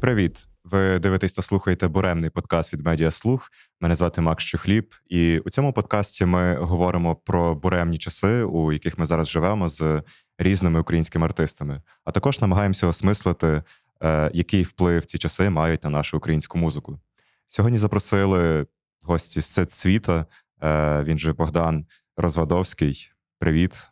Привіт! Ви дивитесь та слухаєте буремний подкаст від Медіаслух. Мене звати Макс Чухліб, і у цьому подкасті ми говоримо про буремні часи, у яких ми зараз живемо з різними українськими артистами. А також намагаємося осмислити, е, який вплив ці часи мають на нашу українську музику. Сьогодні запросили гості з світа. Е, він же Богдан Розвадовський. Привіт.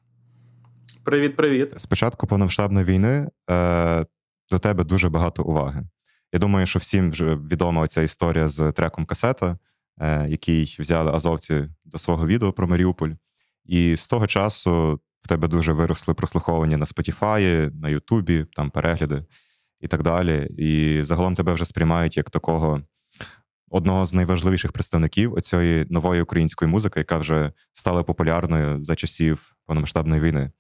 Привіт, привіт. Спочатку повномасштабної війни е, до тебе дуже багато уваги. Я думаю, що всім вже відома ця історія з треком касета, е, який взяли азовці до свого відео про Маріуполь. І з того часу в тебе дуже виросли прослуховування на Spotify, на Ютубі, там перегляди і так далі. І загалом тебе вже сприймають як такого одного з найважливіших представників цієї нової української музики, яка вже стала популярною за часів повномасштабної війни.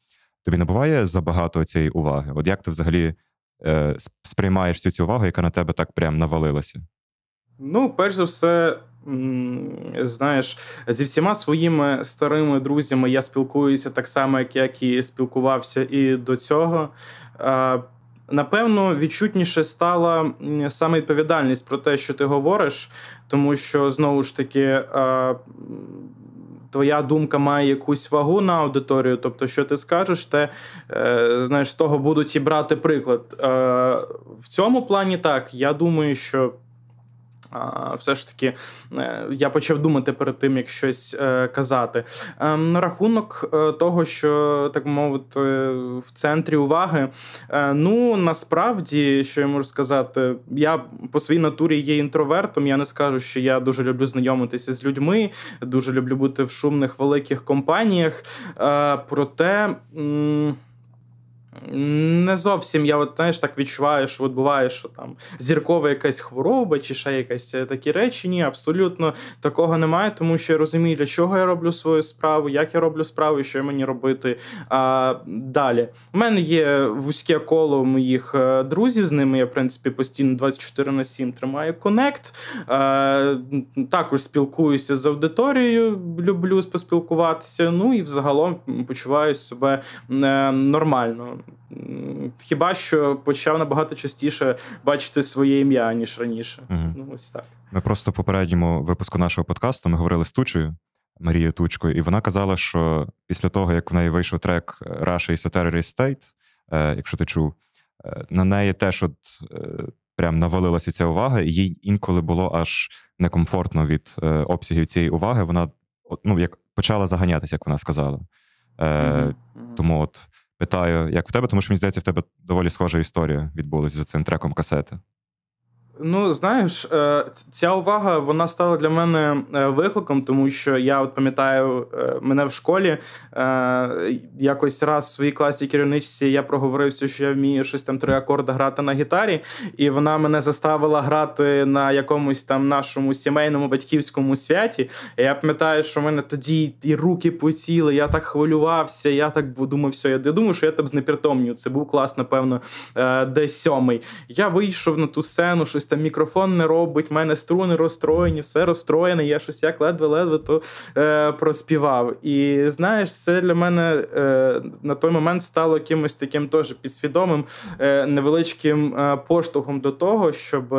Тобі не буває забагато цієї уваги? От як ти взагалі е, сприймаєш всю цю увагу, яка на тебе так прям навалилася? Ну, перш за все, знаєш, зі всіма своїми старими друзями я спілкуюся так само, як і спілкувався і до цього. Напевно, відчутніше стала саме відповідальність про те, що ти говориш, тому що знову ж таки. Твоя думка має якусь вагу на аудиторію, тобто, що ти скажеш, те е, знаєш, з того будуть і брати приклад. Е, В цьому плані так. Я думаю, що все ж таки е, я почав думати перед тим, як щось е, казати. Ем, на рахунок е, того, що так мовити, в центрі уваги. Ну насправді, що я можу сказати, я по своїй натурі є інтровертом. Я не скажу, що я дуже люблю знайомитися з людьми, дуже люблю бути в шумних великих компаніях. Проте. Не зовсім я от, знаєш, так відчуваю, що от буває, що там зіркова якась хвороба чи ще якась е, такі речі. Ні, абсолютно такого немає, тому що я розумію, для чого я роблю свою справу, як я роблю справу і що мені робити а, далі. У мене є вузьке коло моїх е, друзів, з ними я, в принципі, постійно 24 на 7 тримаю конект. А, також спілкуюся з аудиторією, люблю поспілкуватися. Ну і взагалом почуваю себе е, нормально. Хіба що почав набагато частіше бачити своє ім'я, ніж раніше. Угу. Ну, ось так. Ми просто в попередньому випуску нашого подкасту ми говорили з Тучею, Марією Тучкою, і вона казала, що після того, як в неї вийшов трек Russia is a Terrorist State, е, якщо ти чув, е, на неї теж от е, прям навалилася ця увага, і їй інколи було аж некомфортно від обсягів цієї уваги. Вона ну, як почала заганятися, як вона сказала. Mm-hmm. Тому от питаю, як в тебе, тому що мені здається, в тебе доволі схожа історія відбулася з цим треком касети. Ну, знаєш, е, ця увага вона стала для мене е, викликом, тому що я от пам'ятаю е, мене в школі якось раз в своїй класі керівничці я проговорився, що я вмію щось там три акорди грати на гітарі, і вона мене заставила грати на якомусь там нашому сімейному батьківському святі. І Я пам'ятаю, що в мене тоді і руки потіли, я так хвилювався, я так думав, все. Я думаю, що я там знепритомню. Це був клас, напевно, десь сьомий. Я вийшов на ту сцену, щось там мікрофон не робить, в мене струни розстроєні, все розстроєне. Я щось як ледве-ледве то е, проспівав. І знаєш, це для мене е, на той момент стало якимось таким теж підсвідомим е, невеличким е, поштовхом до того, щоб.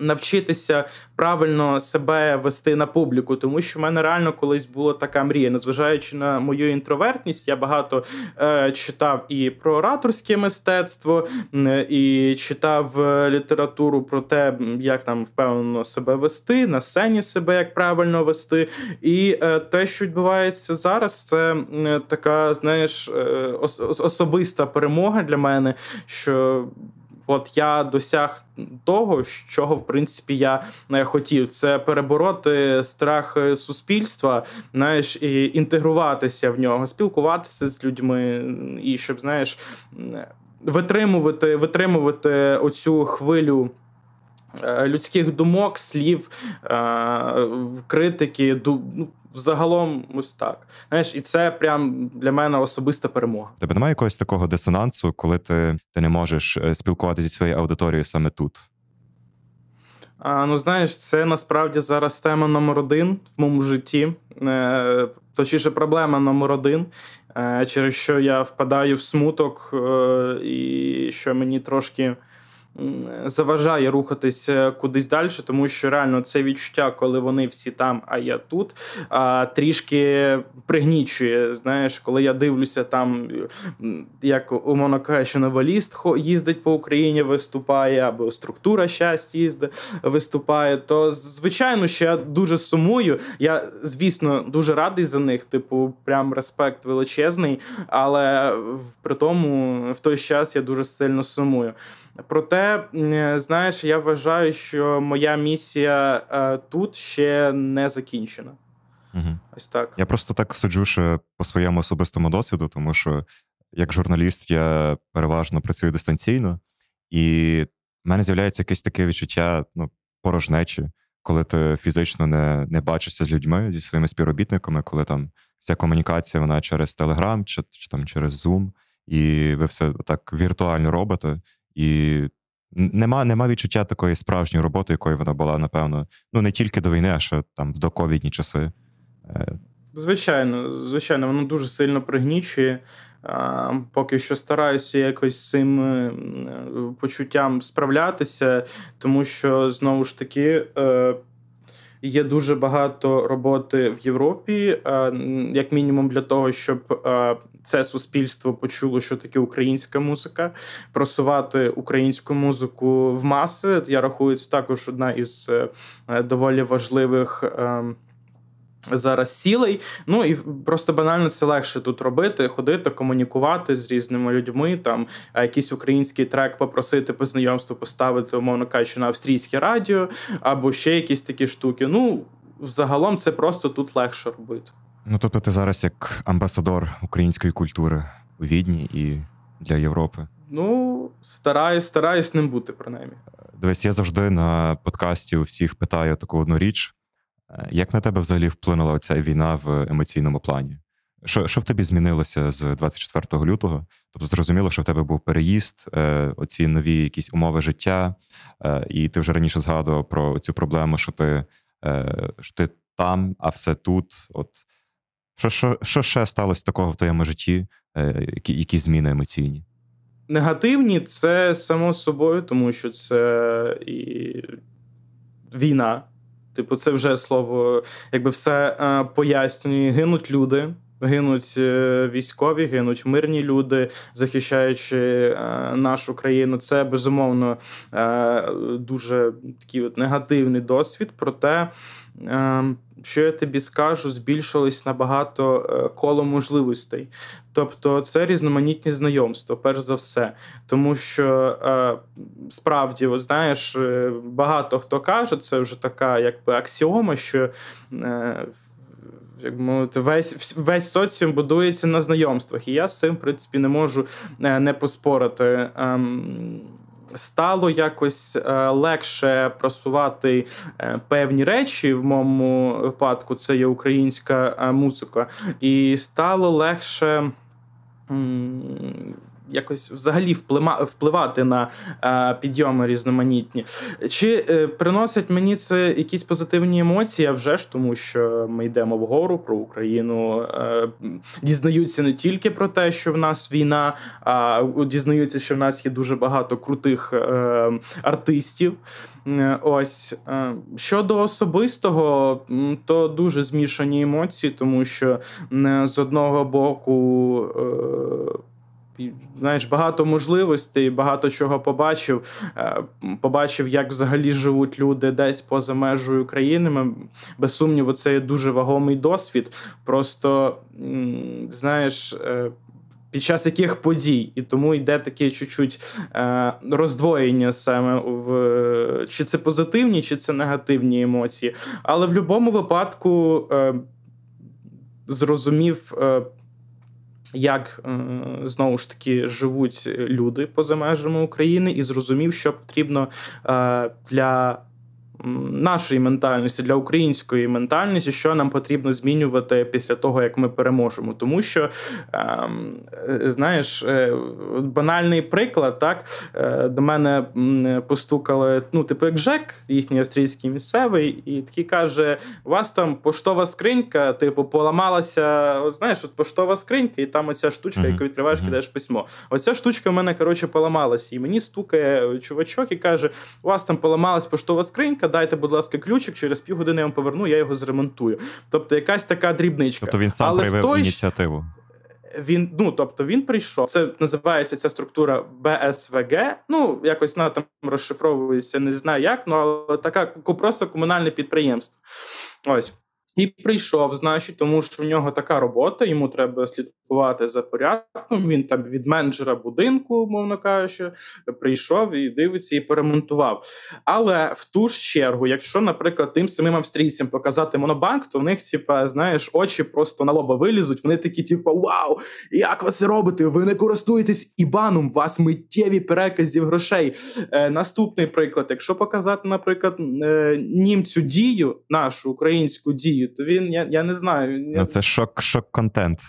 Навчитися правильно себе вести на публіку, тому що в мене реально колись була така мрія. Незважаючи на мою інтровертність, я багато е, читав і про ораторське мистецтво, і читав е, літературу про те, як там впевнено себе вести, на сцені себе як правильно вести. І е, те, що відбувається зараз, це така, знаєш, е, ос- особиста перемога для мене. що От я досяг того, чого в принципі я не хотів. Це перебороти страх суспільства, знаєш, і інтегруватися в нього, спілкуватися з людьми, і щоб знаєш, витримувати, витримувати оцю хвилю. Е, людських думок, слів, е, критики, ну, взагалом ось так. Знаєш, і це прям для мене особиста перемога. Тебе немає якогось такого дисонансу, коли ти ти не можеш е, спілкуватися зі своєю аудиторією саме тут? А, Ну, знаєш, це насправді зараз тема номер один в моєму житті. Е, точніше, проблема номер один, е, через що я впадаю в смуток, і що мені трошки заважає рухатися кудись далі, тому що реально це відчуття, коли вони всі там, а я тут, а, трішки пригнічує. Знаєш, коли я дивлюся там, як умовно кажучи, новоліст їздить по Україні, виступає, або структура щастя їздить, виступає, то звичайно, що я дуже сумую. Я, звісно, дуже радий за них. Типу, прям респект величезний, але при тому в той час я дуже сильно сумую. Проте, знаєш, я вважаю, що моя місія е, тут ще не закінчена. Угу. Ось так. Я просто так суджу ще по своєму особистому досвіду, тому що як журналіст я переважно працюю дистанційно, і в мене з'являється якесь таке відчуття ну, порожнечі, коли ти фізично не не бачишся з людьми, зі своїми співробітниками, коли там вся комунікація вона через Telegram чи, чи там через Zoom, і ви все так віртуально робите. І нема нема відчуття такої справжньої роботи, якою вона була, напевно, ну не тільки до війни, а ще там в доковідні часи. Е, звичайно, звичайно, воно дуже сильно пригнічує. Поки що стараюся якось з цим е, почуттям справлятися, тому що знову ж таки е, є дуже багато роботи в Європі, як мінімум, для того, щоб це суспільство почуло, що таке українська музика, просувати українську музику в маси. Я рахую, це також одна із е, доволі важливих. Зараз сілей. Ну і просто банально це легше тут робити, ходити, комунікувати з різними людьми, там якийсь український трек попросити по знайомству поставити, умовно кажучи, на австрійське радіо, або ще якісь такі штуки. Ну, взагалом, це просто тут легше робити. Ну, тобто, ти зараз як амбасадор української культури у Відні і для Європи. Ну, стараюсь, стараюсь ним бути, принаймні. Дивись, я завжди на подкасті у всіх питаю таку одну річ. Е, як на тебе взагалі вплинула ця війна в емоційному плані? Що що в тобі змінилося з 24 лютого? Тобто, зрозуміло, що в тебе був переїзд, е, оці нові якісь умови життя, е, і ти вже раніше згадував про цю проблему, що ти е, що ти там, а все тут. От що що, що ще сталося такого в твоєму житті? Які, які зміни емоційні? Негативні це само собою, тому що це і війна. Типу, це вже слово, якби все е, пояснює. Гинуть люди, гинуть е, військові, гинуть мирні люди, захищаючи е, нашу країну. Це безумовно е, дуже такий от негативний досвід. Проте, що я тобі скажу, збільшилось набагато коло можливостей. Тобто, це різноманітні знайомства, перш за все. Тому що справді, знаєш, багато хто каже, це вже така якби аксіома, що. Як мовити, весь весь соціум будується на знайомствах, і я з цим в принципі не можу не поспорити. Ем, стало якось е, легше просувати е, певні речі. В моєму випадку це є українська е, музика, і стало легше якось взагалі впливати на е, підйоми різноманітні. Чи е, приносять мені це якісь позитивні емоції? А вже ж тому, що ми йдемо вгору про Україну, е, дізнаються не тільки про те, що в нас війна, а дізнаються, що в нас є дуже багато крутих е, артистів. Е, ось е, щодо особистого, то дуже змішані емоції, тому що з одного боку знаєш, багато можливостей, багато чого побачив. Е, побачив, як взагалі живуть люди десь поза межою України. Без сумніву, це є дуже вагомий досвід. Просто знаєш. Е, під час яких подій, і тому йде таке чуть-чуть е, роздвоєння саме в чи це позитивні, чи це негативні емоції. Але в будь-якому випадку е, зрозумів е, як е, знову ж таки живуть люди поза межами України, і зрозумів, що потрібно е, для нашої ментальності, для української ментальності, що нам потрібно змінювати після того, як ми переможемо. Тому що, ем, е, знаєш, е, банальний приклад, так до мене постукали, ну, типу, як Жек, їхній австрійський місцевий, і такий каже: у вас там поштова скринька, типу, поламалася. От, знаєш, от поштова скринька, і там оця штучка, uh-huh. яку відкриваєш, кидаєш письмо. Оця штучка в мене коротше поламалася. І мені стукає чувачок і каже: у вас там поламалась поштова скринька, дайте, будь ласка, ключик, через півгодини я вам поверну, я його зремонтую. Тобто, якась така дрібничка. Тобто він сам Але проявив той... ініціативу. Він ну, тобто він прийшов. Це називається ця структура БСВГ. Ну, якось вона там розшифровується, не знаю як, ну але така просто комунальне підприємство. Ось. І прийшов, значить, тому що в нього така робота, йому треба слідкувати за порядком. Він там від менеджера будинку, мовно кажучи, прийшов і дивиться і перемонтував. Але в ту ж чергу, якщо, наприклад, тим самим австрійцям показати монобанк, то в них, типа, знаєш, очі просто на лоба вилізуть. Вони такі, типу, вау, як ви це робите? Ви не користуєтесь ібаном, у вас миттєві переказів грошей. Е, Наступний приклад, якщо показати, наприклад, е, німцю дію, нашу українську дію то він я я не знаю. Ну це шок шок контент.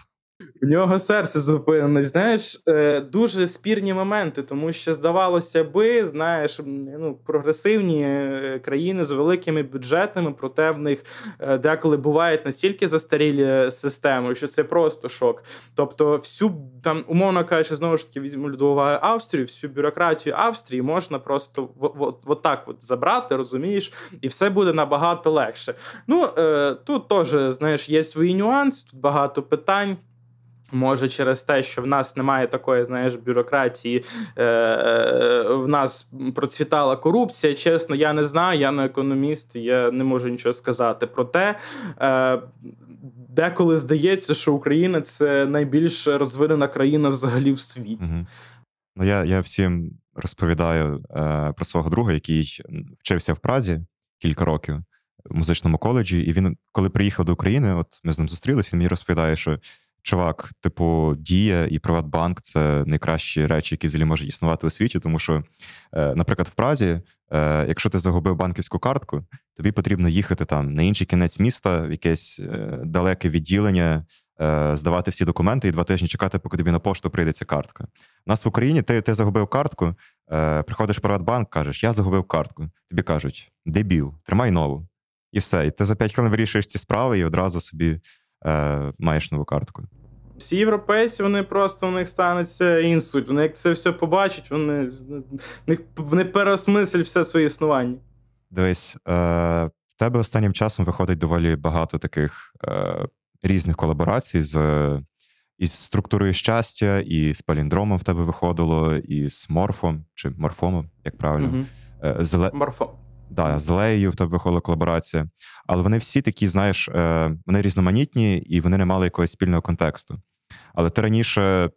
В нього серце зупинене. Знаєш, е, дуже спірні моменти, тому що здавалося би, знаєш, ну, прогресивні е, країни з великими бюджетами, проте в них е, деколи бувають настільки застарілі системи, що це просто шок. Тобто, всю там, умовно кажучи, знову ж таки, візьму до уваги Австрію, всю бюрократію Австрії можна просто от так от забрати, розумієш, і все буде набагато легше. Ну тут теж знаєш, є свої нюанси, тут багато питань. Може, через те, що в нас немає такої, знаєш, бюрократії, е, е, в нас процвітала корупція. Чесно, я не знаю, я не економіст, я не можу нічого сказати. Проте е, деколи здається, що Україна це найбільш розвинена країна взагалі в світі. Ну, я я всім розповідаю е, про свого друга, який вчився в Празі кілька років в музичному коледжі, і він, коли приїхав до України, от ми з ним зустрілися, він мені розповідає, що чувак, типу, Дія і Приватбанк це найкращі речі, які взагалі можуть існувати у світі. Тому що, е, наприклад, в Празі, е, якщо ти загубив банківську картку, тобі потрібно їхати там на інший кінець міста, в якесь е, далеке відділення. Здавати всі документи і два тижні чекати, поки тобі на пошту прийде ця картка. У нас в Україні ти ти загубив картку, приходиш в Приватбанк, кажеш, я загубив картку. Тобі кажуть, дебіл, тримай нову. І все. І ти за 5 хвилин вирішуєш ці справи і одразу собі маєш нову картку. Всі європейці, вони просто у них станеться інсульт. Вони як це все побачать, вони вони переосмислять все своє існування. Дивись, е, в тебе останнім часом виходить доволі багато таких е, різних колаборацій з із структурою щастя, і з паліндромом в тебе виходило, і з морфом чи морфомом, як правильно. Угу. Е, Зеле... Морфом. Да, з Леєю в тебе виходила колаборація. Але вони всі такі, знаєш, е, вони різноманітні і вони не мали якогось спільного контексту. Але ти раніше,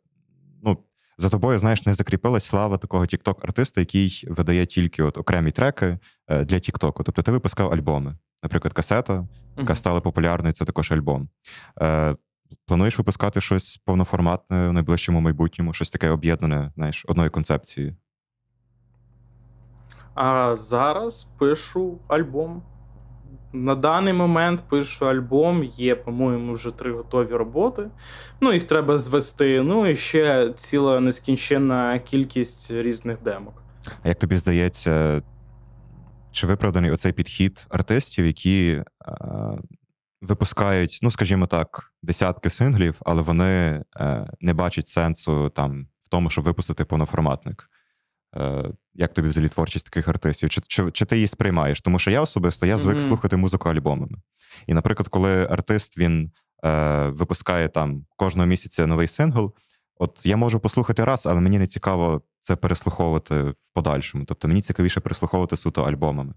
ну, за тобою, знаєш, не закріпилась слава такого тікток-артиста, який видає тільки от окремі треки е, для Тіктоку. Тобто ти випускав альбоми. Наприклад, касета, яка стала популярною, це також альбом. Е, плануєш випускати щось повноформатне в найближчому майбутньому, щось таке об'єднане, знаєш, одною концепцією. А зараз пишу альбом. На даний момент пишу альбом, є, по-моєму, вже три готові роботи. Ну, їх треба звести. Ну і ще ціла нескінченна кількість різних демок. А як тобі здається, чи виправданий оцей підхід артистів, які е, випускають, ну, скажімо так, десятки синглів, але вони е, не бачать сенсу там в тому, щоб випустити повноформатник? Е, як тобі взагалі творчість таких артистів? Чи чи, чи ти її сприймаєш? Тому що я особисто я звик mm-hmm. слухати музику альбомами. І, наприклад, коли артист він е, випускає там кожного місяця новий сингл, от я можу послухати раз, але мені не цікаво це переслуховувати в подальшому. Тобто мені цікавіше переслуховувати суто альбомами.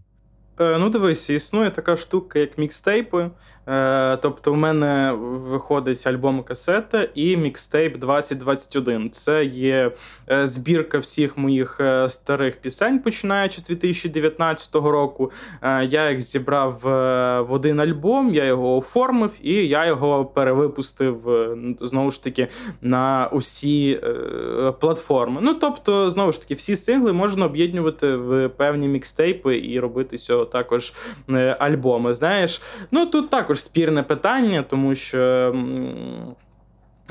Е, ну, дивись, існує така штука, як мікстейпи. Е, тобто, в мене виходить альбом касета і мікстейп 2021. Це є е, збірка всіх моїх старих пісень, починаючи з 2019 року. Я їх зібрав в один альбом, я його оформив і я його перевипустив знову ж таки на усі платформи. Ну тобто, знову ж таки, всі сингли можна об'єднувати в певні мікстейпи і робити цього також е, альбоми. Знаєш, ну тут також спірне питання, тому що.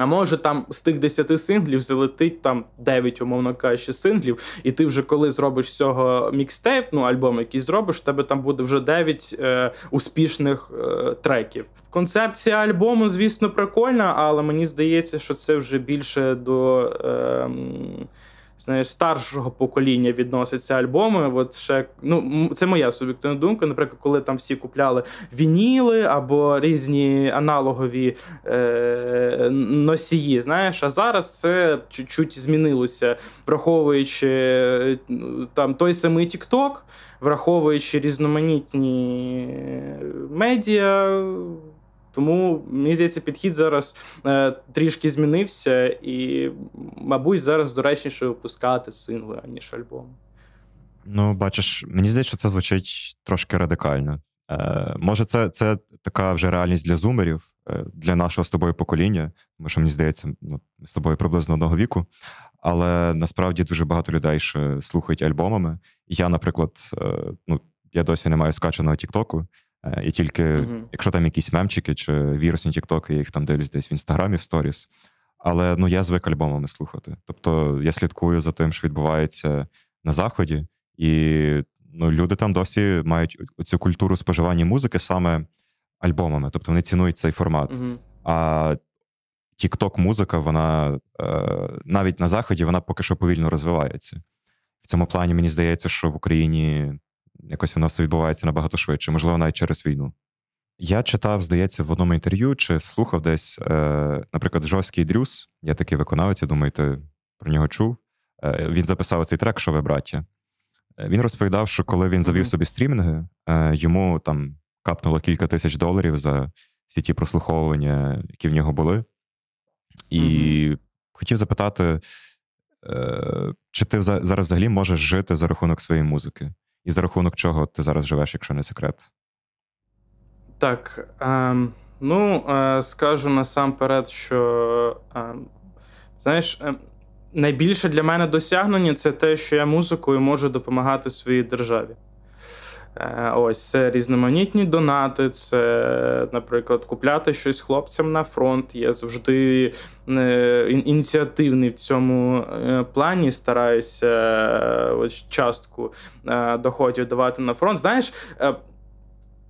А може там з тих 10 синглів залетить там 9, умовно кажучи, синглів, і ти вже коли зробиш з цього мікстейп, ну альбом який зробиш, в тебе там буде вже 9 е, успішних е, треків. Концепція альбому, звісно, прикольна, але мені здається, що це вже більше до. Е, знаєш, старшого покоління відносяться альбоми. От ще, ну, Це моя суб'єктивна думка. Наприклад, коли там всі купляли вініли або різні аналогові е, носії. знаєш, А зараз це чуть-чуть змінилося, враховуючи там той самий TikTok, враховуючи різноманітні медіа. Тому мені здається, підхід зараз е, трішки змінився, і, мабуть, зараз доречніше випускати сингли, аніж альбом. Ну, бачиш, мені здається, що це звучить трошки радикально. Е, Може, це це така вже реальність для зумерів, е, для нашого з тобою покоління, тому що мені здається, ну, з тобою приблизно одного віку. Але насправді дуже багато людей ще слухають альбомами. Я, наприклад, е, ну, я досі не маю скачаного Тіктоку. Е, і тільки, uh-huh. якщо там якісь мемчики чи вірусні тіктоки, я їх там дивлюсь десь в інстаграмі, в сторіс. Але ну я звик альбомами слухати. Тобто я слідкую за тим, що відбувається на заході, і ну, люди там досі мають цю культуру споживання музики саме альбомами. Тобто вони цінують цей формат. Uh-huh. А тікток-музика, вона е, навіть на заході вона поки що повільно розвивається. В цьому плані мені здається, що в Україні якось воно все відбувається набагато швидше, можливо, навіть через війну. Я читав, здається, в одному інтерв'ю чи слухав десь, е, наприклад, жорсткий Дрюс, я такий виконавець, я думаю, ти про нього чув. Е, він записав цей трек, що ви браття. Е, він розповідав, що коли він завів собі стрімінги, е, йому там капнуло кілька тисяч доларів за всі ті прослуховування, які в нього були. І mm-hmm. хотів запитати, е, чи ти зараз взагалі можеш жити за рахунок своєї музики? І за рахунок чого ти зараз живеш, якщо не секрет? Так. Ем, ну, е, скажу насамперед, що е, знаєш, е, найбільше для мене досягнення це те, що я музикою можу допомагати своїй державі. Е, ось це різноманітні донати, це, наприклад, купляти щось хлопцям на фронт. Я завжди е, ініціативний в цьому е, плані. Стараюся ось частку доходів давати на фронт. Знаєш.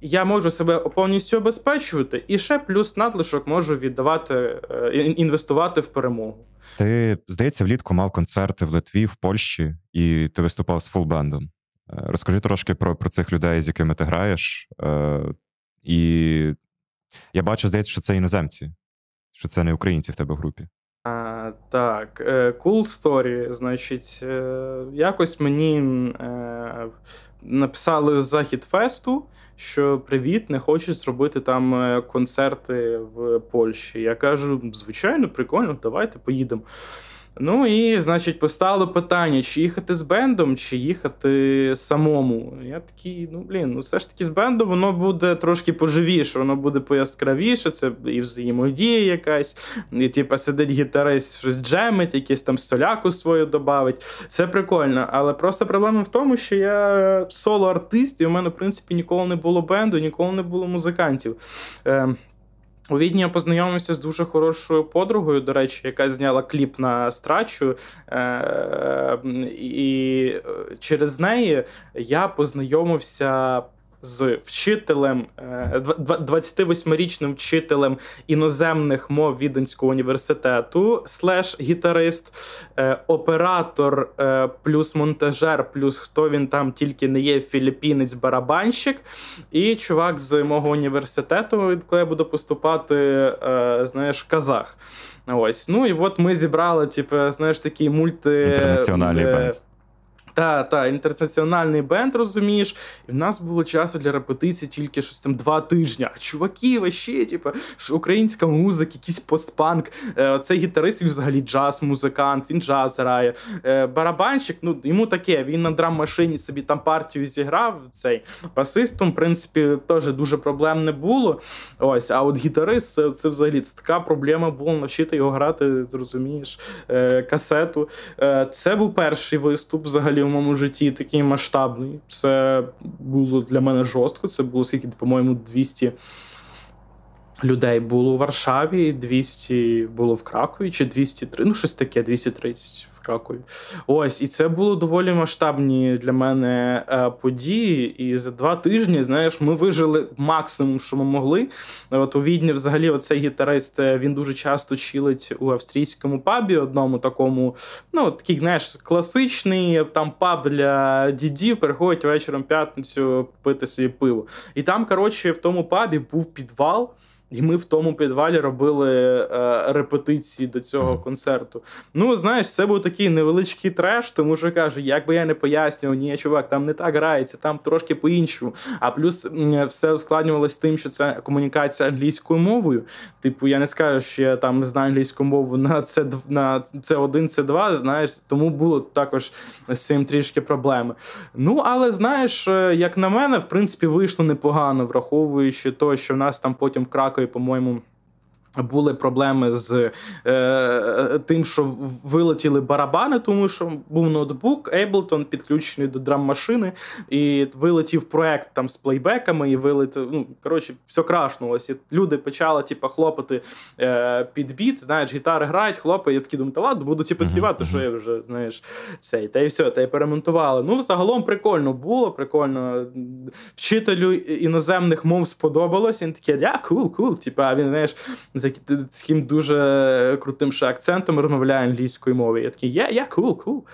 Я можу себе повністю обезпечувати, і ще плюс надлишок можу віддавати, інвестувати в перемогу. Ти здається, влітку мав концерти в Литві, в Польщі, і ти виступав з full band ом. Розкажи трошки про про цих людей, з якими ти граєш. Е, І я бачу, здається, що це іноземці, що це не українці в тебе в групі. А, Так, е, cool story. Значить, е, якось мені написали Захід Фесту, що привіт, не хочуть зробити там концерти в Польщі. Я кажу, звичайно, прикольно, давайте поїдемо. Ну і, значить, постало питання, чи їхати з бендом, чи їхати самому. Я такий, ну блін, ну все ж таки з бендом воно буде трошки поживіше, воно буде пояскравіше, це і взаємодія якась, і типу, сидить гітарист, щось джемить, якийсь там соляку свою додавить. Це прикольно. Але просто проблема в тому, що я соло-артист, і у мене, в принципі, ніколи не було бенду, ніколи не було музикантів. Е, у Відні я познайомився з дуже хорошою подругою, до речі, яка зняла кліп на страчу. Е- І через неї я познайомився з вчителем, 28-річним е, вчителем іноземних мов Віденського університету, слеш гітарист, е, оператор е, плюс монтажер, плюс хто він там тільки не є філіппінець-барабанщик. І чувак з мого університету, коли я буду поступати, знаєш, казах. Ось. Ну і от ми зібрали, типу, знаєш, такий мульти. Інтернаціональний бенд. Та, та, інтернаціональний бенд, розумієш, і в нас було часу для репетиції тільки щось там два тижні. А чуваки, вообще, типу, українська музика, якийсь постпанк. Е, цей гітарист він взагалі джаз-музикант, він джаз грає. Е, барабанщик, ну йому таке, він на драм-машині собі там партію зіграв. Цей басистом, в принципі, теж дуже проблем не було. Ось, а от гітарист, це, це взагалі це така проблема була навчити його грати, зрозумієш, е, касету. Це був перший виступ взагалі в моєму житті такий масштабний. Це було для мене жорстко. Це було скільки, по-моєму, 200 людей було у Варшаві, 200 було в Кракові, чи 203, ну щось таке, 230 в Кракові. Ось, і це було доволі масштабні для мене е, події. І за два тижні, знаєш, ми вижили максимум, що ми могли. От у Відні, взагалі, оцей гітарист е, він дуже часто чилить у австрійському пабі, одному такому, ну, такий, знаєш, класичний там паб для дідів, приходять вечором п'ятницю пити собі пиво. І там, коротше, в тому пабі був підвал. І ми в тому підвалі робили е, репетиції до цього концерту. Ну, знаєш, це був такий невеличкий треш, тому що кажу, як би я не пояснював, ні, чувак, там не так грається, там трошки по-іншому. А плюс все ускладнювалося тим, що це комунікація англійською мовою. Типу, я не скажу, що я там знаю англійську мову на це на це 1 це 2 знаєш, тому було також з цим трішки проблеми. Ну, але знаєш, е, як на мене, в принципі, вийшло непогано, враховуючи те, що в нас там потім в Кракові, по-моєму. Були проблеми з е, тим, що вилетіли барабани, тому що був ноутбук Ableton підключений до драм-машини, і вилетів проект там з плейбеками, і вилетів. Ну коротше, все крашнулося. Люди почали типу, хлопати е, під біт. Знаєш, гітари грають, хлопають. Я такі думаю, та ладно, буду типу, співати, що я вже знаєш цей. Та й все, та й перемонтували. Ну, загалом прикольно було, прикольно. Вчителю іноземних мов сподобалось. Він такий, я кул, кул. Типа, він знаєш з таким дуже крутим ще акцентом розмовляє англійською мовою. Я такий, я, кул, кул.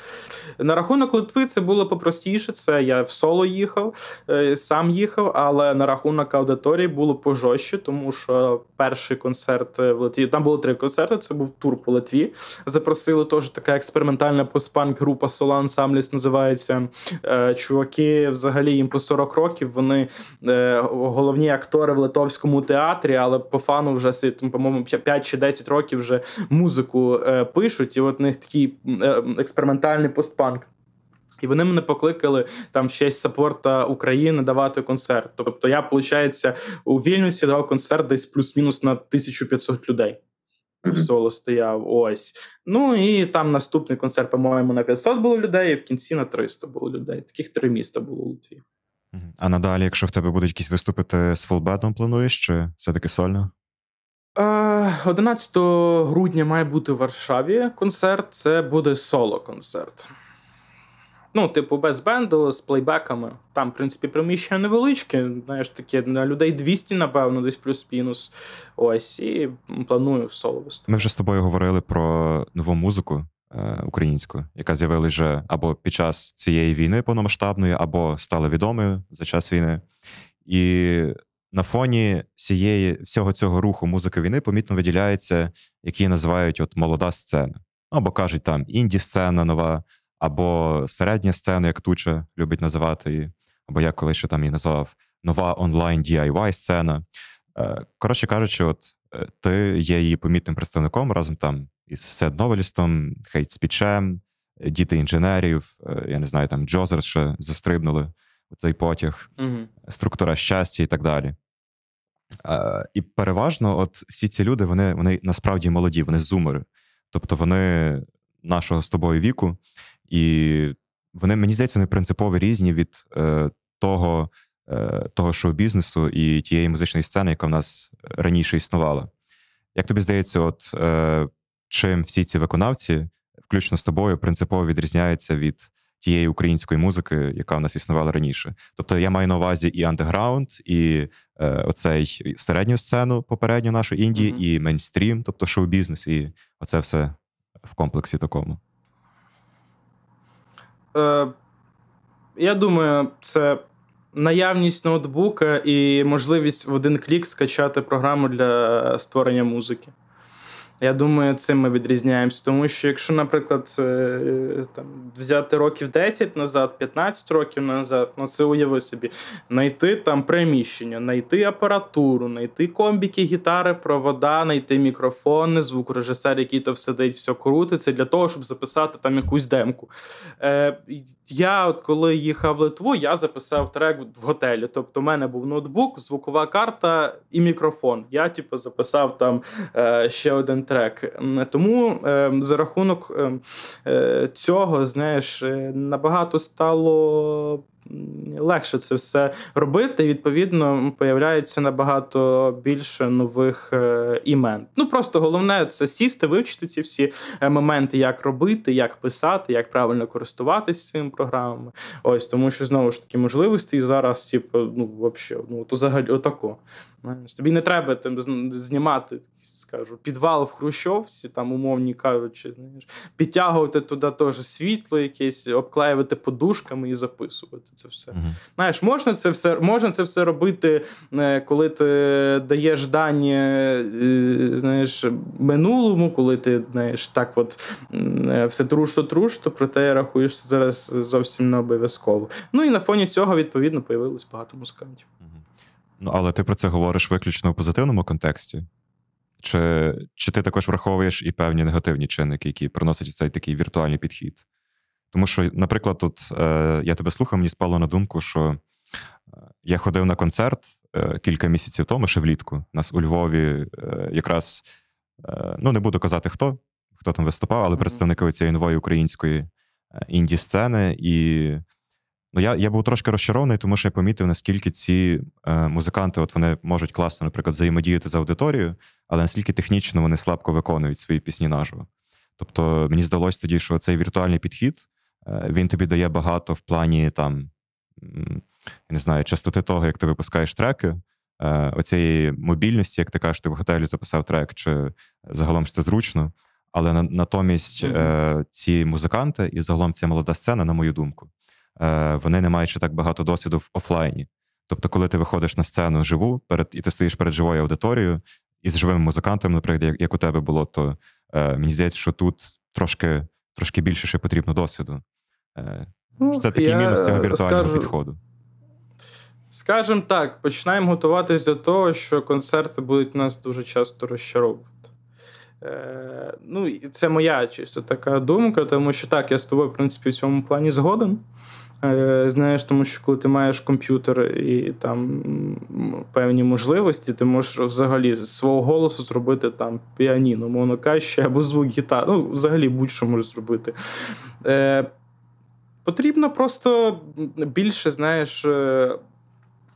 На рахунок Литви це було попростіше. Це я в соло їхав, е, сам їхав, але на рахунок аудиторії було пожорстче, тому що перший концерт в Литві, там було три концерти. Це був тур по Литві. Запросили теж така експериментальна постпанк група Solan Samlis називається. Е, чуваки, взагалі, їм по 40 років. Вони е, головні актори в литовському театрі, але по фану вже світом по-моєму, 5 чи 10 років вже музику е, пишуть, і от у них такий е, експериментальний постпанк. І вони мене покликали там в честь саппорта України давати концерт. Тобто я, виходить, у Вільнюсі давав концерт десь плюс-мінус на 1500 людей. Mm-hmm. Соло стояв ось. Ну і там наступний концерт, по-моєму, на 500 було людей, і в кінці на 300 було людей. Таких три міста було у Литві. А надалі, якщо в тебе будуть якісь виступити з фулбетом, плануєш, чи все-таки сольно? 11 грудня має бути в Варшаві концерт. Це буде соло-концерт. Ну, типу, без бенду, з плейбеками. Там, в принципі, приміщення невеличке. Знаєш, таке на людей 200, напевно, десь плюс-мінус. Ось, і планую в соло виступити. Ми вже з тобою говорили про нову музику е, українську, яка з'явилася вже або під час цієї війни повномасштабної, або стала відомою за час війни. І на фоні всієї всього цього руху музики війни помітно виділяється, які називають от молода сцена. Або кажуть там інді-сцена нова, або середня сцена, як Туча любить називати її, або я колись ще там її назвав нова онлайн DIY сцена. Е, коротше кажучи, от е, ти є її помітним представником разом там із Sad Novelist ом, Hate Speech ем, діти інженерів, е, я не знаю, там Джозер ще застрибнули у цей потяг, угу. структура щастя і так далі. І переважно, от всі ці люди, вони вони насправді молоді, вони зумери. Тобто вони нашого з тобою віку, і вони, мені здається, вони принципово різні від е, того е, того шоу-бізнесу і тієї музичної сцени, яка в нас раніше існувала. Як тобі здається, от е, чим всі ці виконавці, включно з тобою, принципово відрізняються від тієї української музики, яка в нас існувала раніше. Тобто я маю на увазі і андеграунд, і е, оцей середню сцену попередню нашу Індії, mm-hmm. і мейнстрім, тобто шоу-бізнес, і оце все в комплексі такому. Е, Я думаю, це. Наявність ноутбука і можливість в один клік скачати програму для створення музики. Я думаю, цим ми відрізняємося. Тому що, якщо, наприклад, е, там взяти років 10 назад, 15 років назад, ну це уяви собі, знайти там приміщення, знайти апаратуру, знайти комбіки, гітари, провода, знайти мікрофони, звукорежисер, який то сидить, все крутиться для того, щоб записати там якусь демку. Е, Я, от коли їхав в Литву, я записав трек в готелі. Тобто, в мене був ноутбук, звукова карта і мікрофон. Я, типу, записав там е, ще один трек. Тому е, за рахунок е, цього, знаєш, набагато стало легше це все робити. І, відповідно, появляється набагато більше нових е, імен. Ну просто головне це сісти, вивчити ці всі е, моменти, як робити, як писати, як правильно користуватися цими програмами. Ось тому, що знову ж таки можливості зараз, типу, ну взагалі, ну то взагалі отако. Тобі не треба там знімати, скажу, підвал в Хрущовці, там, умовні кажучи, знаєш, підтягувати туди теж світло, якесь, обклеювати подушками і записувати це все. Uh-huh. Знаєш, можна це все можна це все робити, е, коли ти даєш дані е, знаєш, минулому, коли ти знаєш, так от е, все трушто-трушто, проте рахуєш зараз зовсім не обов'язково. Ну і на фоні цього, відповідно, появилось багато музикантів. Ну, але ти про це говориш виключно в позитивному контексті? Чи чи ти також враховуєш і певні негативні чинники, які приносять цей такий віртуальний підхід? Тому що, наприклад, тут е, я тебе слухав, мені спало на думку, що е, я ходив на концерт е, кілька місяців тому, ще влітку. У нас у Львові е, якраз е, ну не буду казати хто, хто там виступав, але представники цієї нової української інді сцени і Ну, я я був трошки розчарований, тому що я помітив, наскільки ці е, музиканти от вони можуть класно, наприклад, взаємодіяти з аудиторією, але наскільки технічно вони слабко виконують свої пісні наживо. Тобто мені здалося тоді, що цей віртуальний підхід він тобі дає багато в плані там, я не знаю, частоти того, як ти випускаєш треки, е, оцієї мобільності, як ти кажеш, ти в готелі записав трек, чи загалом ж це зручно. Але натомість mm-hmm. ці музиканти і загалом ця молода сцена, на мою думку. Е, вони не мають ще так багато досвіду в офлайні. Тобто, коли ти виходиш на сцену живу перед і ти стоїш перед живою аудиторією і з живими музикантами, наприклад, як у тебе було, то е, мені здається, що тут трошки трошки більше ще потрібно досвіду. Ну, Це такий я мінус цього віртуального скажу, підходу. Скажімо так, починаємо готуватись до того, що концерти будуть нас дуже часто розчаровувати. Е, Ну, Це моя чисто така думка, тому що так, я з тобою, в принципі, в цьому плані згоден. Е, знаєш, тому що коли ти маєш комп'ютер і там певні можливості, ти можеш взагалі з свого голосу зробити там піаніно, мовно кажучи, або звук гітари. Ну, взагалі будь-що можеш зробити. Е, Потрібно просто більше, знаєш, е,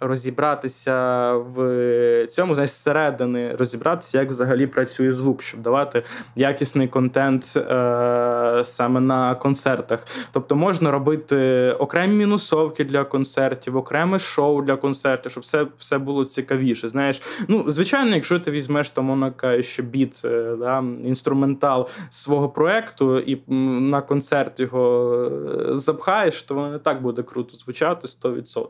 розібратися в цьому, знаєш, зсередини розібратися, як взагалі працює звук, щоб давати якісний контент е, саме на концертах. Тобто можна робити окремі мінусовки для концертів, окреме шоу для концертів, щоб все все було цікавіше. Знаєш, ну звичайно, якщо ти візьмеш там що біт, е, да, інструментал свого проекту і на концерт його е, запхаєш, то воно не так буде круто звучати 100%.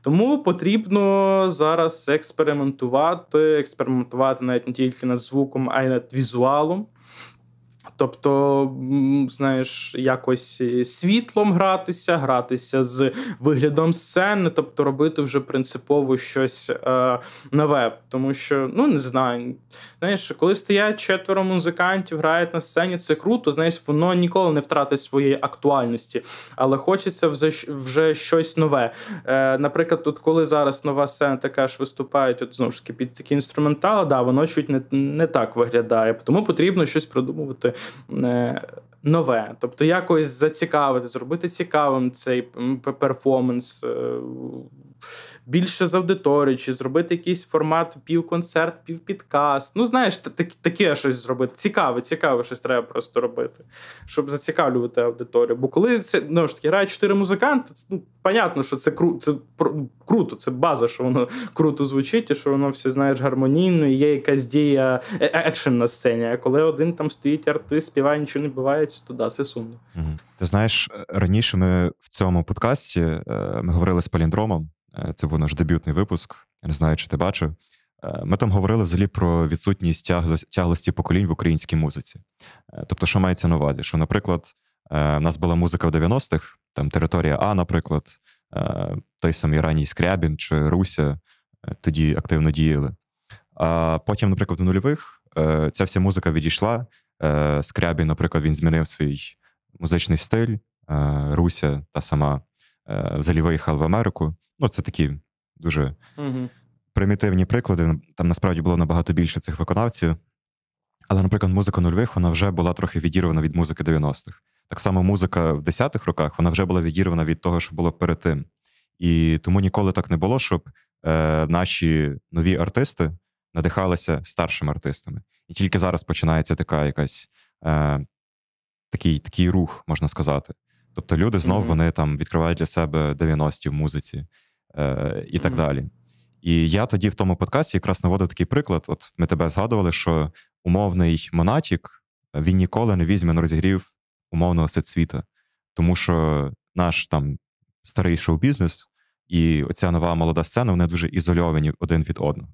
Тому потрібно зараз експериментувати, експериментувати навіть не тільки над звуком, а й над візуалом. Тобто, знаєш, якось світлом гратися, гратися з виглядом сцени, тобто робити вже принципово щось е, нове. Тому що, ну не знаю, знаєш, коли стоять четверо музикантів, грають на сцені, це круто, знаєш, воно ніколи не втратить своєї актуальності, але хочеться вже вже щось нове. Е, Наприклад, тут, коли зараз нова сцена така ж виступають, от знову ж таки під такі інструментали, да, воно чуть не, не так виглядає. Тому потрібно щось придумувати. Е, нове. Тобто якось зацікавити, зробити цікавим цей перформанс, е, більше з аудиторії, чи зробити якийсь формат півконцерт, півпідкаст. Ну, знаєш, таке щось зробити. Цікаве, цікаве щось треба просто робити, щоб зацікавлювати аудиторію. Бо коли це ну, ж таки грають чотири музиканти, це, ну, понятно, що це кру, це круто, це база, що воно круто звучить, і що воно все знаєш гармонійно, і є якась дія е, е, екшен на сцені. А коли один там стоїть артист, співає, нічого не бувається, то да, це сумно. Ти знаєш, раніше ми в цьому подкасті е, ми говорили з паліндромом. Це був наш дебютний випуск. Я не знаю, чи ти бачив. Ми там говорили взагалі про відсутність тяглості поколінь в українській музиці. Тобто, що мається на увазі? Що, наприклад, в нас була музика в 90-х, там територія А, наприклад, той самий ранній Скрябін чи Руся тоді активно діяли. А потім, наприклад, в нульових ця вся музика відійшла. Скрябін, наприклад, він змінив свій музичний стиль. Руся та сама взагалі виїхала в Америку. Ну, це такі дуже угу. примітивні приклади. Там насправді було набагато більше цих виконавців. Але, наприклад, музика нульових вона вже була трохи відірвана від музики 90-х. Так само музика в 10-х роках вона вже була відірвана від того, що було перед тим. І тому ніколи так не було, щоб е, наші нові артисти надихалися старшими артистами. І тільки зараз починається така якась е, такий такий рух, можна сказати. Тобто люди знов mm-hmm. вони там відкривають для себе 90-ті в музиці е, і так mm-hmm. далі. І я тоді в тому подкасті якраз наводив такий приклад. От ми тебе згадували, що умовний Монатік він ніколи не візьме на розігрів умовного сетсвіта, тому що наш там старий шоу-бізнес і оця нова молода сцена вони дуже ізольовані один від одного.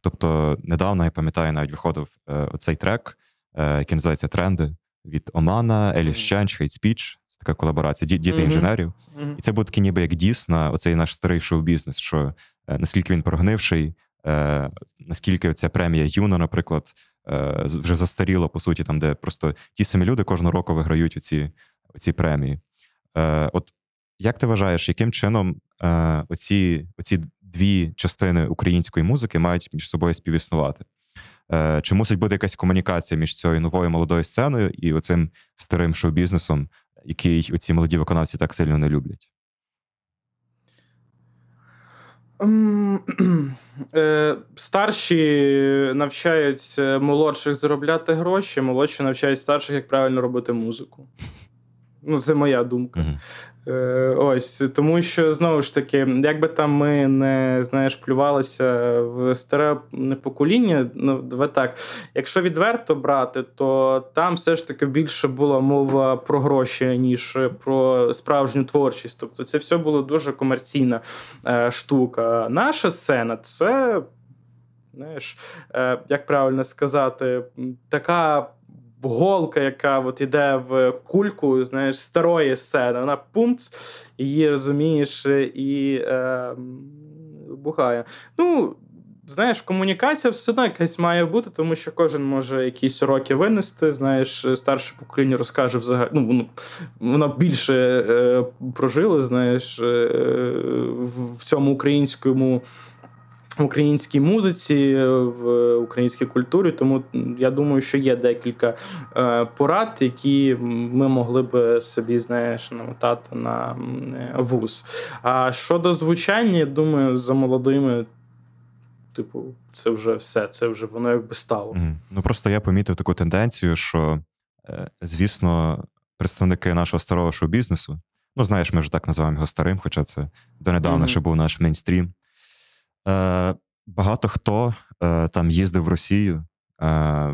Тобто, недавно я пам'ятаю, навіть виходив е, оцей трек, е, який називається Тренди від Омана, Alice Change, Hate Speech. Це така колаборація, діти mm-hmm. інженерів. Mm-hmm. І це був такий ніби як diss на оцей наш старий шоу-бізнес, що е, наскільки він прогнивший, е, наскільки ця премія YUNA, наприклад, вже застаріла, по суті, там, де просто ті самі люди кожного року виграють оці, оці премії. Е, От як ти вважаєш, яким чином е, оці, оці дві частини української музики мають між собою співіснувати? Е, Чи мусить бути якась комунікація між цією новою молодою сценою і оцим старим шоу-бізнесом, який оці молоді виконавці так сильно не люблять? Е, старші навчають молодших заробляти гроші, молодші навчають старших, як правильно робити музику. Ну, це моя думка. Uh-huh. Ось тому, що знову ж таки, якби там ми не знаєш, плювалися в старе покоління, ну давай так. Якщо відверто брати, то там все ж таки більше була мова про гроші, ніж про справжню творчість. Тобто, це все було дуже комерційна е, штука. Наша сцена це. Знаєш, е, як правильно сказати, така голка, яка от іде в кульку, знаєш, старої сцени. Вона пумц, її розумієш, і е, бухає. Ну, знаєш, комунікація все одно якась має бути, тому що кожен може якісь уроки винести. Знаєш, старше покоління розкаже взагалі. Ну, воно більше е, прожило, знаєш, е, в цьому українському в українській музиці, в українській культурі. Тому я думаю, що є декілька е, порад, які ми могли б собі знаєш, намотати на вуз. А щодо звучання, я думаю, за молодими. Типу, це вже все, це вже воно якби стало. Mm. Ну просто я помітив таку тенденцію, що, е, звісно, представники нашого старого шоу-бізнесу, ну знаєш, ми вже так називаємо його старим, хоча це донедавна mm-hmm. ще був наш мейнстрім. Е, Багато хто е, там їздив в Росію, е,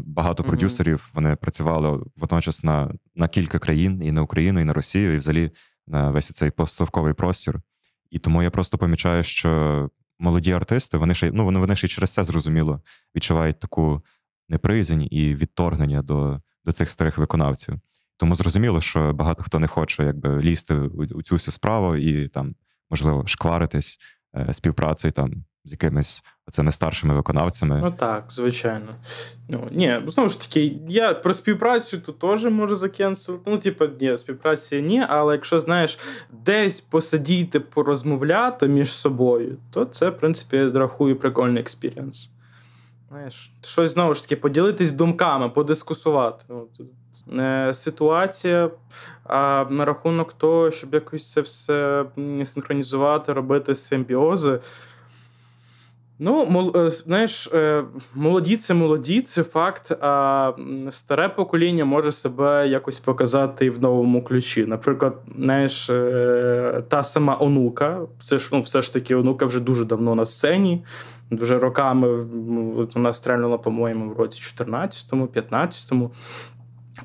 багато mm-hmm. продюсерів вони працювали водночас на на кілька країн, і на Україну, і на Росію, і взагалі на весь цей постсовковий простір. І тому я просто помічаю, що молоді артисти, вони ще ну, вони, вони ще й через це зрозуміло відчувають таку неприязнь і відторгнення до до цих старих виконавців. Тому зрозуміло, що багато хто не хоче якби лізти у, у цю всю справу і там, можливо, шкваритись співпрацею там з якимись цими старшими виконавцями. Ну так, звичайно. Ну, Ні, знову ж таки, я про співпрацю то теж можу за cancel ити. Ну, типу, ні, співпраці ні, але якщо знаєш, десь посидіти, порозмовляти між собою, то це, в принципі, я рахую прикольний experience. Знаєш, щось знову ж таки поділитись думками, подискусувати. Е, Ситуація а на рахунок того, щоб якось це все синхронізувати, робити симбіози. Ну, мол, е, знаєш, е, молоді це молоді, це факт. А старе покоління може себе якось показати в новому ключі. Наприклад, знаєш, е, та сама онука, це ж ну, все ж таки онука вже дуже давно на сцені. Вже роками вона стрельнула, по-моєму, в році 14-му, 15-му.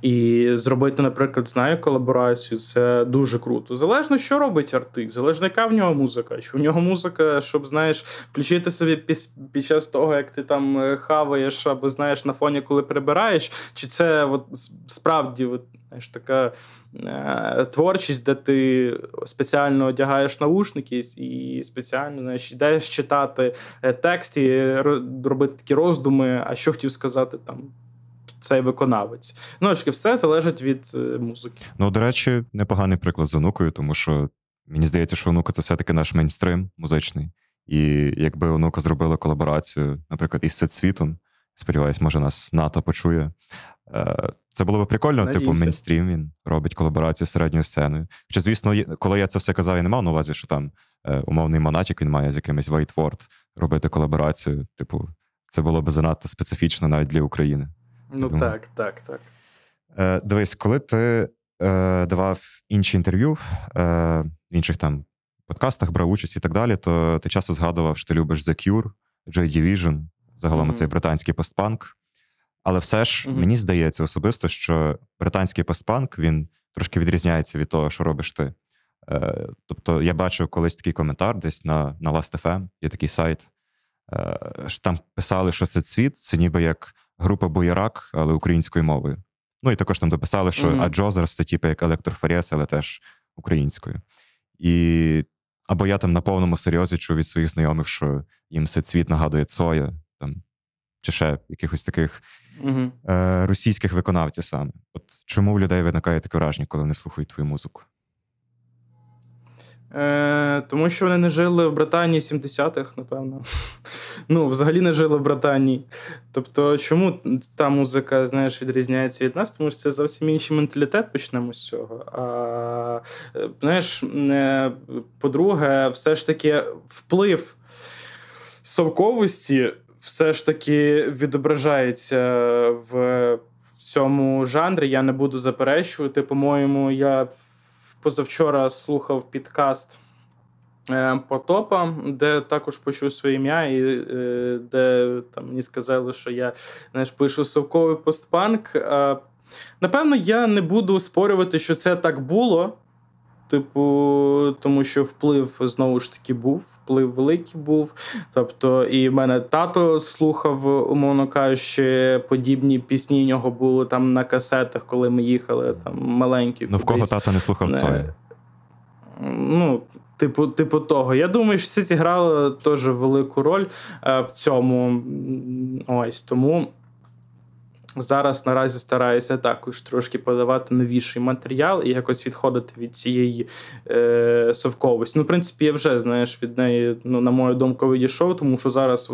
І зробити, наприклад, знаю колаборацію, це дуже круто. Залежно, що робить артист, залежно, яка в нього музика. Чи в нього музика, щоб знаєш, включити собі під, час того, як ти там е, хаваєш, або знаєш на фоні, коли прибираєш, чи це от, справді от, знаєш, така е, творчість, де ти спеціально одягаєш наушники і спеціально знаєш, йдеш читати е, текст і робити такі роздуми, а що хотів сказати там цей виконавець. Ну ж все залежить від е, музики. Ну, до речі, непоганий приклад з онукою, тому що мені здається, що онука це все-таки наш мейнстрим музичний. І якби онука зробила колаборацію, наприклад, із Сетсвітом, Сподіваюсь, може, нас НАТО почує. Е, це було б прикольно, Надіюся. типу, мейнстрім він робить колаборацію з середньою сценою. Хоча, звісно, коли я це все казав, я не мав на увазі, що там е, умовний монатік він має з якимось Вейтворд робити колаборацію. Типу, це було б занадто специфічно навіть для України. Ну думаю. так, так, так. Е, дивись, коли ти е, давав інші інтерв'ю е, в інших там подкастах, брав участь і так далі, то ти часто згадував, що ти любиш The Cure, Joy Division, загалом Мгм. цей британський постпанк. Але все ж Мгм. мені здається особисто, що британський постпанк він трошки відрізняється від того, що робиш ти. Е, тобто я бачив колись такий коментар десь на, на Last.fm, є такий сайт. Е, що там писали, що це цвіт, це ніби як група Боярак, але українською мовою. Ну і також там дописали, що Мгм. а Джозерс це типу як електрофорез, але теж українською. І або я там на повному серйозі чув від своїх знайомих, що їм це цвіт нагадує Цоя, там, чи ще якихось таких Угу. е, російських виконавців саме. От чому в людей виникає таке враження, коли вони слухають твою музику? Е, тому що вони не жили в Британії 70-х, напевно. Ну, взагалі не жили в Британії. Тобто, чому та музика, знаєш, відрізняється від нас? Тому що це зовсім інший менталітет, почнемо з цього. А, е, знаєш, е, по-друге, все ж таки вплив совковості все ж таки відображається в цьому жанрі. Я не буду заперечувати. По-моєму, я позавчора слухав підкаст е, Потопа, де також почув своє ім'я, і е, де там мені сказали, що я знаєш, пишу совковий постпанк. Напевно, я не буду спорювати, що це так було. Типу, тому що вплив знову ж таки був, вплив великий був. Тобто, і в мене тато слухав, умовно кажучи, подібні пісні. У нього були там на касетах, коли ми їхали там маленькі. Ну в кого тата не слухав Не. Цоя? Ну, типу, типу того. Я думаю, що це зіграло теж велику роль е, в цьому. Ось тому. Зараз наразі стараюся також трошки подавати новіший матеріал і якось відходити від цієї е, совковості. Ну, в принципі, я вже знаєш від неї, ну, на мою думку, відійшов, тому що зараз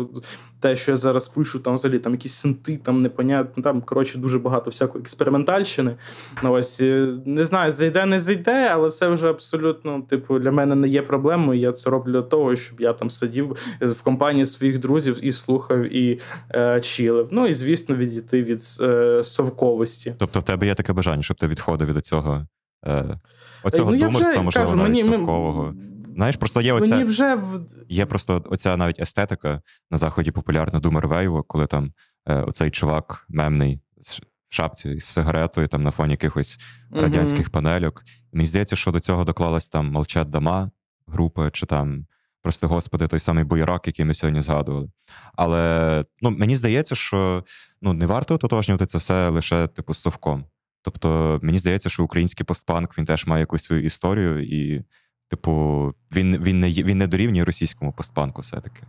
те, що я зараз пишу, там взагалі там якісь синти, там непонятно, там коротше дуже багато всякої експериментальщини. Ну, ось е, не знаю, зайде, не зайде, але це вже абсолютно, типу, для мене не є проблемою. Я це роблю для того, щоб я там сидів в компанії своїх друзів і слухав і е, чилив. Ну і звісно, відійти від е, совковості. Тобто в тебе є таке бажання, щоб ти відходив від цього, е, оцього ну, думерства, можливо, кажу, навіть мені, совкового. Знаєш, просто є мені вже є просто оця навіть естетика на заході популярна думер вейву, коли там е, оцей чувак мемний в шапці з сигаретою там на фоні якихось радянських панельок. Мені здається, що до цього доклалась там молчат дома групи, чи там, прости господи, той самий Бойрак, який ми сьогодні згадували. Але ну, мені здається, що ну, не варто ототожнювати це все лише типу з совком. Тобто, мені здається, що український постпанк він теж має якусь свою історію, і, типу, він, він, не, він не дорівнює російському постпанку все-таки.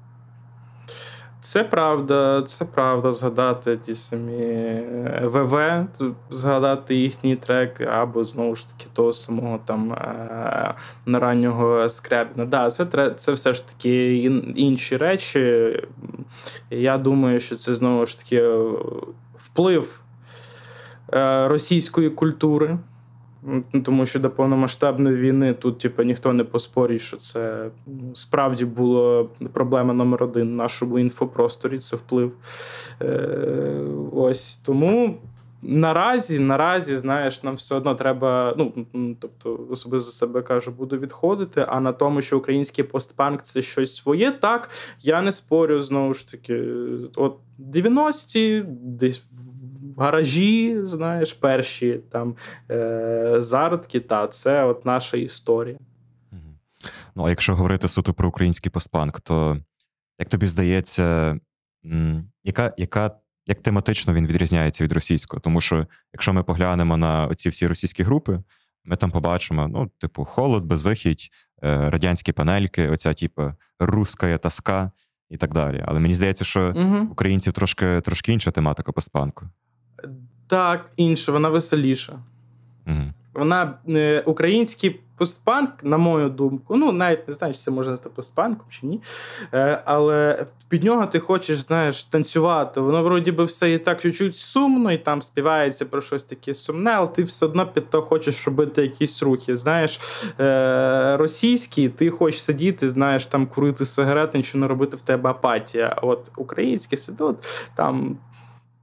Це правда, це правда. Згадати ті самі е, ВВ, згадати їхній трек, або знову ж таки того самого там е, раннього скрябіна. Да, це це все ж таки інші речі. Я думаю, що це знову ж таки е, вплив російської культури. Ну, Тому що до повномасштабної війни тут, типу, ніхто не поспорить, що це ну, справді була проблема номер один в нашому інфопросторі. Це вплив. Е, ось тому. Наразі, наразі, знаєш, нам все одно треба. Ну тобто, особисто себе кажу, буду відходити. А на тому, що український постпанк це щось своє, так я не спорю знову ж таки. От 90-ті, десь гаражі, знаєш, перші там е, зародки, та це от наша історія. Ну, а якщо говорити суто про український постпанк, то як тобі здається, яка, яка, як тематично він відрізняється від російського? Тому що якщо ми поглянемо на оці всі російські групи, ми там побачимо, ну, типу, холод, безвихідь, е, радянські панельки, оця, типу, руська тоска і так далі. Але мені здається, що Угу. українців трошки, трошки інша тематика постпанку. Так, інше, вона веселіша. Угу. Вона е, український постпанк, на мою думку, ну навіть не знаю, чи це можна назвати постпанком чи ні. Е, але під нього ти хочеш, знаєш, танцювати. Воно вроді би все і так чуть-чуть сумно, і там співається про щось таке сумне, але ти все одно під то хочеш робити якісь рухи. Знаєш, е, російські, ти хочеш сидіти, знаєш, там курити сигарети, нічого не робити в тебе апатія. А от українські сидуть там.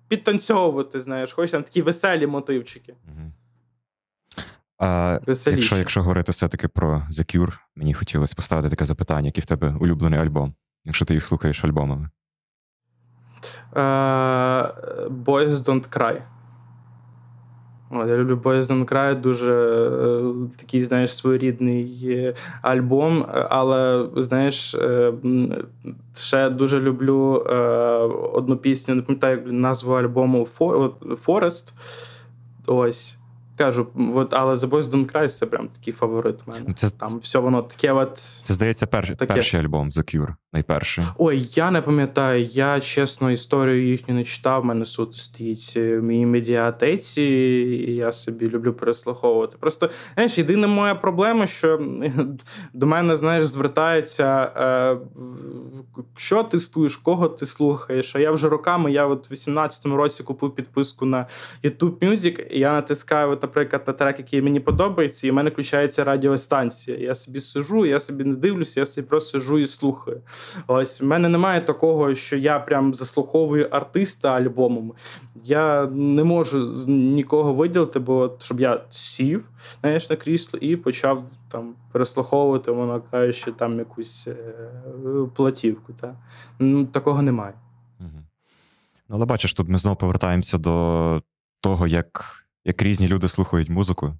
Підтанцьовувати, знаєш, хочеш там такі веселі мотивчики. А Якщо якщо говорити все-таки про The Cure, мені хотілося поставити таке запитання, який в тебе улюблений альбом, якщо ти їх слухаєш альбомами. Uh, Boys Don't Cry. От, Я люблю Boys Don't Cry, дуже uh, такий, знаєш, своєрідний альбом. Але, знаєш, uh, ще дуже люблю одну пісню, не пам'ятаю назву альбому Forest. Ось. Кажу, от, але The Boys Don't Cry це прям такий фаворит у мене. Ну, це, Там все воно таке. от... Це здається, пер... таке. перший альбом The Cure, найперший. Ой, я не пам'ятаю. Я чесно історію їхню не читав. У мене суто стоїть в моїй медіатеці, і я собі люблю переслуховувати. Просто знаєш, єдина моя проблема, що до мене знаєш, звертається, е, що ти слухаєш, кого ти слухаєш. А я вже роками, я от в 18-му році купив підписку на YouTube Music, і я натискаю наприклад, на трек, який мені подобається, і в мене включається радіостанція. Я собі сижу, я собі не дивлюся, я собі просто сижу і слухаю. Ось в мене немає такого, що я прям заслуховую артиста альбомом. Я не можу нікого виділити, бо щоб я сів знаєш, на крісло і почав там переслуховувати, воно кажучи, там якусь е, платівку. Та? Ну, Такого немає. Ну, але бачиш, тут ми знову повертаємося до того, як як різні люди слухають музику.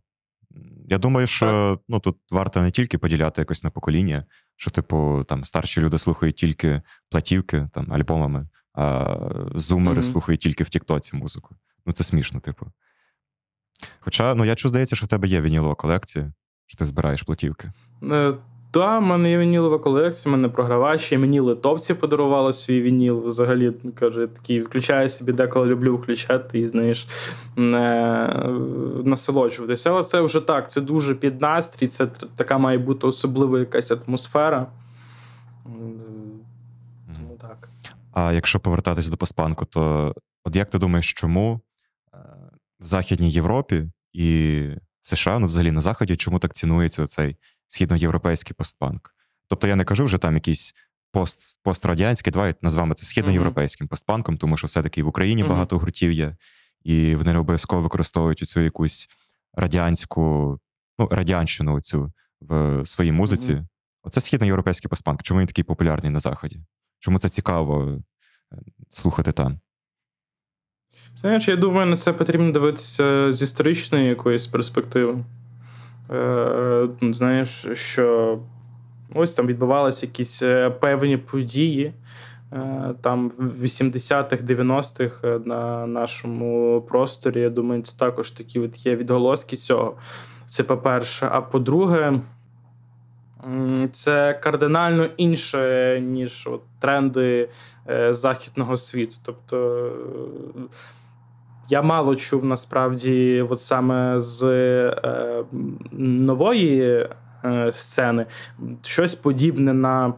Я думаю, що ну, тут варто не тільки поділяти якось на покоління, що, типу, там старші люди слухають тільки платівки, там, альбомами, а зумери mm-hmm. слухають тільки в Тіктоці музику. Ну, це смішно, типу. Хоча, ну, я чую, здається, що в тебе є вінілова колекція, що ти збираєш платівки. Е, та, в мене є вінілова колекція, в мене і мені литовці подарували свій вініл. Взагалі каже, такий включаю собі, деколи люблю включати і знаєш, не насолоджуватися. Але це вже так, це дуже під настрій, це така має бути особлива якась атмосфера. Тому так. А якщо повертатись до постпанку, то от як ти думаєш, чому е, в Західній Європі і в США, ну взагалі на Заході, чому так цінується цей східноєвропейський постпанк. Тобто я не кажу вже там якийсь пост, пострадянський, давай назвемо це східноєвропейським постпанком, тому що все-таки в Україні mm-hmm. багато гуртів є, і вони не обов'язково використовують цю якусь радянську, ну, радянщину цю в своїй музиці. Mm-hmm. Оце східноєвропейський постпанк. Чому він такий популярний на Заході? Чому це цікаво е, слухати там? Знаєш, я думаю, на це потрібно дивитися з історичної якоїсь перспективи. Е, знаєш, що ось там відбувалися якісь е, певні події. Е, там в 80-х, 90-х на нашому просторі, я думаю, це також такі от є відголоски цього. Це по-перше. А по-друге, це кардинально інше, ніж от тренди західного світу. Тобто я мало чув насправді, от саме з е, нової е, сцени щось подібне на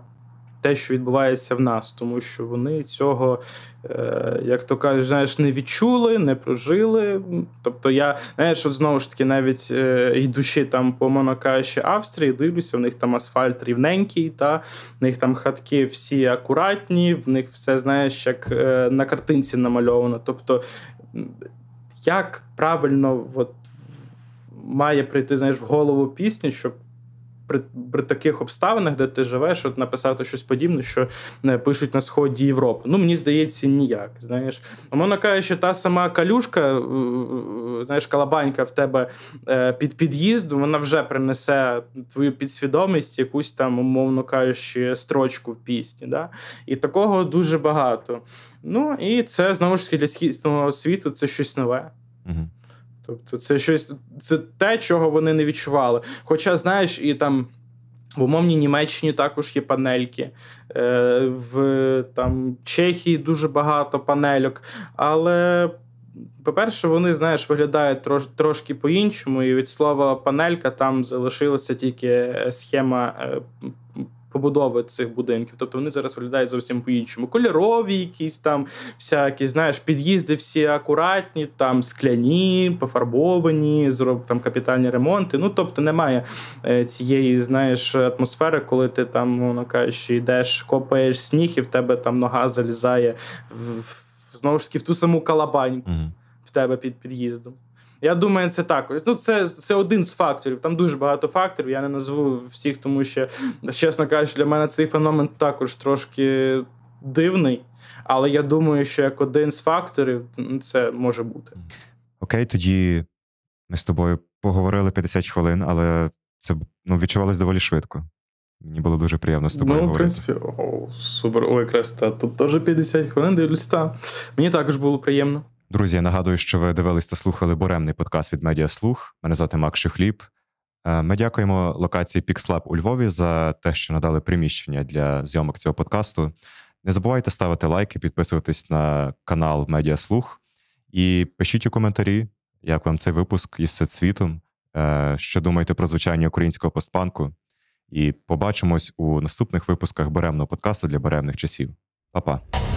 те, що відбувається в нас, тому що вони цього, е, як то кажуть, знаєш, не відчули, не прожили. Тобто, я знаєш, от знову ж таки, навіть е, йдучи там по монокаші Австрії, дивлюся, в них там асфальт рівненький, та в них там хатки всі акуратні, в них все знаєш, як е, на картинці намальовано. Тобто як правильно от, має прийти знаєш, в голову пісні, щоб при при таких обставинах, де ти живеш, от написати щось подібне, що не пишуть на сході Європи. Ну, мені здається, ніяк. Знаєш, умовно кажучи, та сама калюшка, знаєш, калабанька в тебе е, під під'їзду, вона вже принесе твою підсвідомість, якусь там, умовно кажучи, строчку в пісні. Да? І такого дуже багато. Ну і це знову ж таки для східного світу це щось нове. Угу. Тобто, це щось, це те, чого вони не відчували. Хоча, знаєш, і там. В умовній Німеччині також є панельки, е, в там, Чехії дуже багато панельок. Але по-перше, вони, знаєш, виглядають трош, трошки по-іншому, і від слова панелька там залишилася тільки схема побудови цих будинків. Тобто вони зараз виглядають зовсім по-іншому. Кольорові, якісь там всякі, знаєш, під'їзди всі акуратні, там скляні, пофарбовані, зроб там капітальні ремонти. Ну тобто немає е, цієї, знаєш, атмосфери, коли ти там, мовно кажучи, йдеш, копаєш сніг, і в тебе там нога залізає в, знову ж таки в ту саму калабаньку mm в тебе під під'їздом. Я думаю, це так. Ну, це це один з факторів. Там дуже багато факторів. Я не назву всіх, тому що, чесно кажучи, для мене цей феномен також трошки дивний. Але я думаю, що як один з факторів це може бути. Окей, тоді ми з тобою поговорили 50 хвилин, але це ну, відчувалось доволі швидко. Мені було дуже приємно з тобою. Ну, в принципі, о, супер. Ой, якраз та тут теж 50 хвилин дивлюсь. та. Мені також було приємно. Друзі, я нагадую, що ви дивились та слухали буремний подкаст від Медіаслух. Мене звати Макс Шухліб. Е, ми дякуємо локації PixLab у Львові за те, що надали приміщення для зйомок цього подкасту. Не забувайте ставити лайки, підписуватись на канал Медіаслух і пишіть у коментарі, як вам цей випуск із Сетсвітом, е, що думаєте про звучання українського постпанку. І побачимось у наступних випусках буремного подкасту для буремних часів. Па-па!